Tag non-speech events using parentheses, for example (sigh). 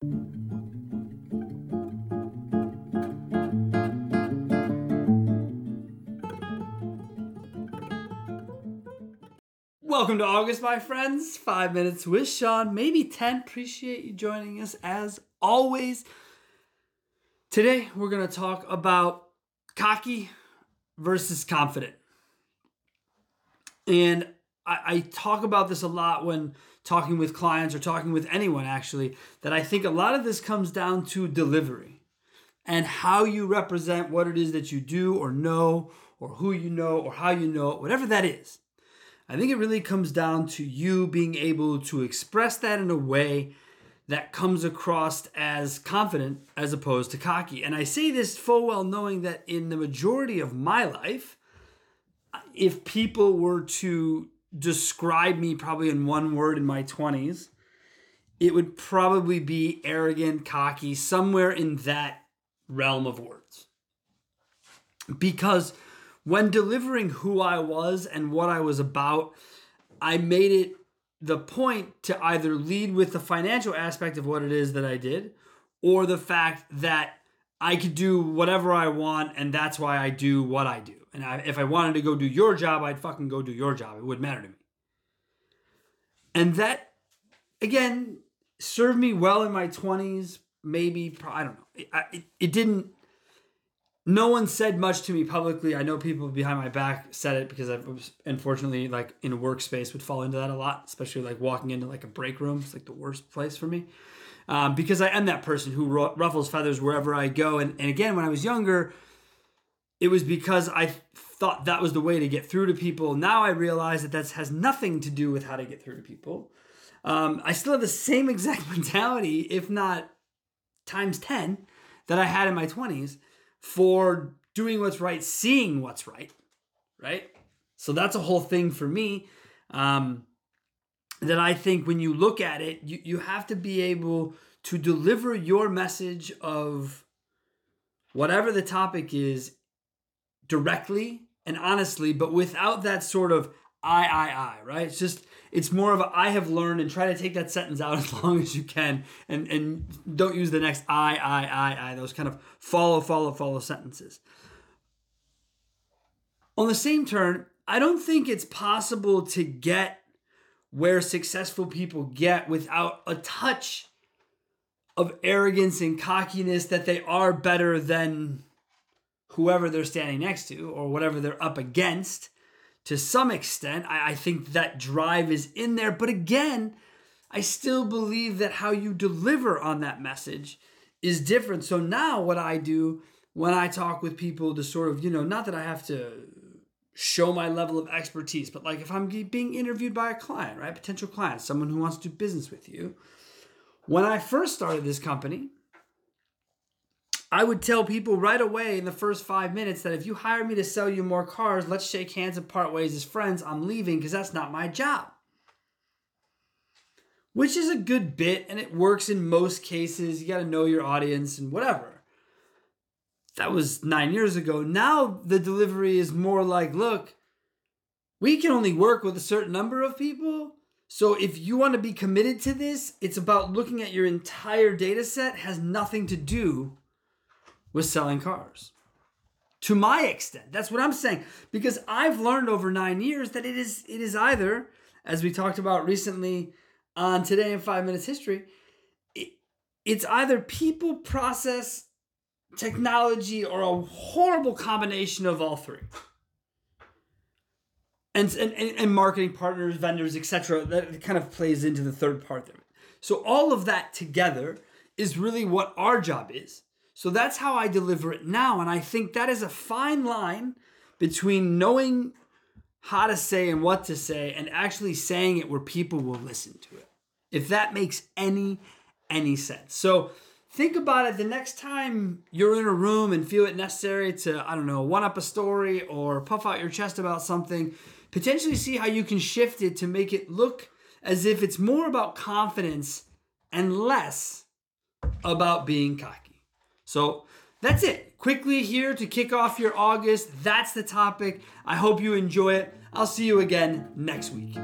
Welcome to August, my friends. Five minutes with Sean, maybe 10. Appreciate you joining us as always. Today, we're going to talk about cocky versus confident. And I, I, talk about this a lot when talking with clients or talking with anyone, actually, that I think a lot of this comes down to delivery and how you represent what it is that you do or know or who you know or how you know it, whatever that is. I think it really comes down to you being able to express that in a way that comes across as confident as opposed to cocky. And I say this full well knowing that in the majority of my life, if people were to describe me probably in one word in my 20s, it would probably be arrogant, cocky, somewhere in that realm of words. Because when delivering who I was and what I was about, I made it the point to either lead with the financial aspect of what it is that I did or the fact that I could do whatever I want and that's why I do what I do. And I, if I wanted to go do your job, I'd fucking go do your job. It wouldn't matter to me. And that, again, served me well in my 20s, maybe, I don't know. It, it, it didn't no one said much to me publicly. I know people behind my back said it because I was unfortunately like in a workspace would fall into that a lot, especially like walking into like a break room. It's like the worst place for me um, because I am that person who ruffles feathers wherever I go. And, and again, when I was younger, it was because I thought that was the way to get through to people. Now I realize that that has nothing to do with how to get through to people. Um, I still have the same (laughs) exact mentality, if not times 10, that I had in my 20s for doing what's right, seeing what's right, right? So that's a whole thing for me. Um, that I think when you look at it, you, you have to be able to deliver your message of whatever the topic is directly and honestly, but without that sort of I, I, I, right? It's just it's more of a I have learned and try to take that sentence out (laughs) as long as you can and and don't use the next I, I, I, I, those kind of follow, follow, follow sentences. On the same turn, I don't think it's possible to get where successful people get without a touch of arrogance and cockiness that they are better than whoever they're standing next to or whatever they're up against to some extent. I, I think that drive is in there. But again, I still believe that how you deliver on that message is different. So now, what I do when I talk with people to sort of, you know, not that I have to show my level of expertise, but like if I'm being interviewed by a client, right? Potential client, someone who wants to do business with you. When I first started this company, I would tell people right away in the first five minutes that if you hire me to sell you more cars, let's shake hands and part ways as friends. I'm leaving because that's not my job. Which is a good bit and it works in most cases. You got to know your audience and whatever. That was nine years ago. Now the delivery is more like look, we can only work with a certain number of people. So if you want to be committed to this, it's about looking at your entire data set, has nothing to do was selling cars. To my extent, that's what I'm saying because I've learned over 9 years that it is it is either as we talked about recently on today in 5 minutes history, it, it's either people, process, technology or a horrible combination of all three. And, and, and marketing partners, vendors, etc. That kind of plays into the third part there. So all of that together is really what our job is so that's how I deliver it now. And I think that is a fine line between knowing how to say and what to say and actually saying it where people will listen to it. If that makes any any sense. So think about it the next time you're in a room and feel it necessary to I don't know, one up a story or puff out your chest about something, potentially see how you can shift it to make it look as if it's more about confidence and less about being cocky. So that's it. Quickly here to kick off your August. That's the topic. I hope you enjoy it. I'll see you again next week.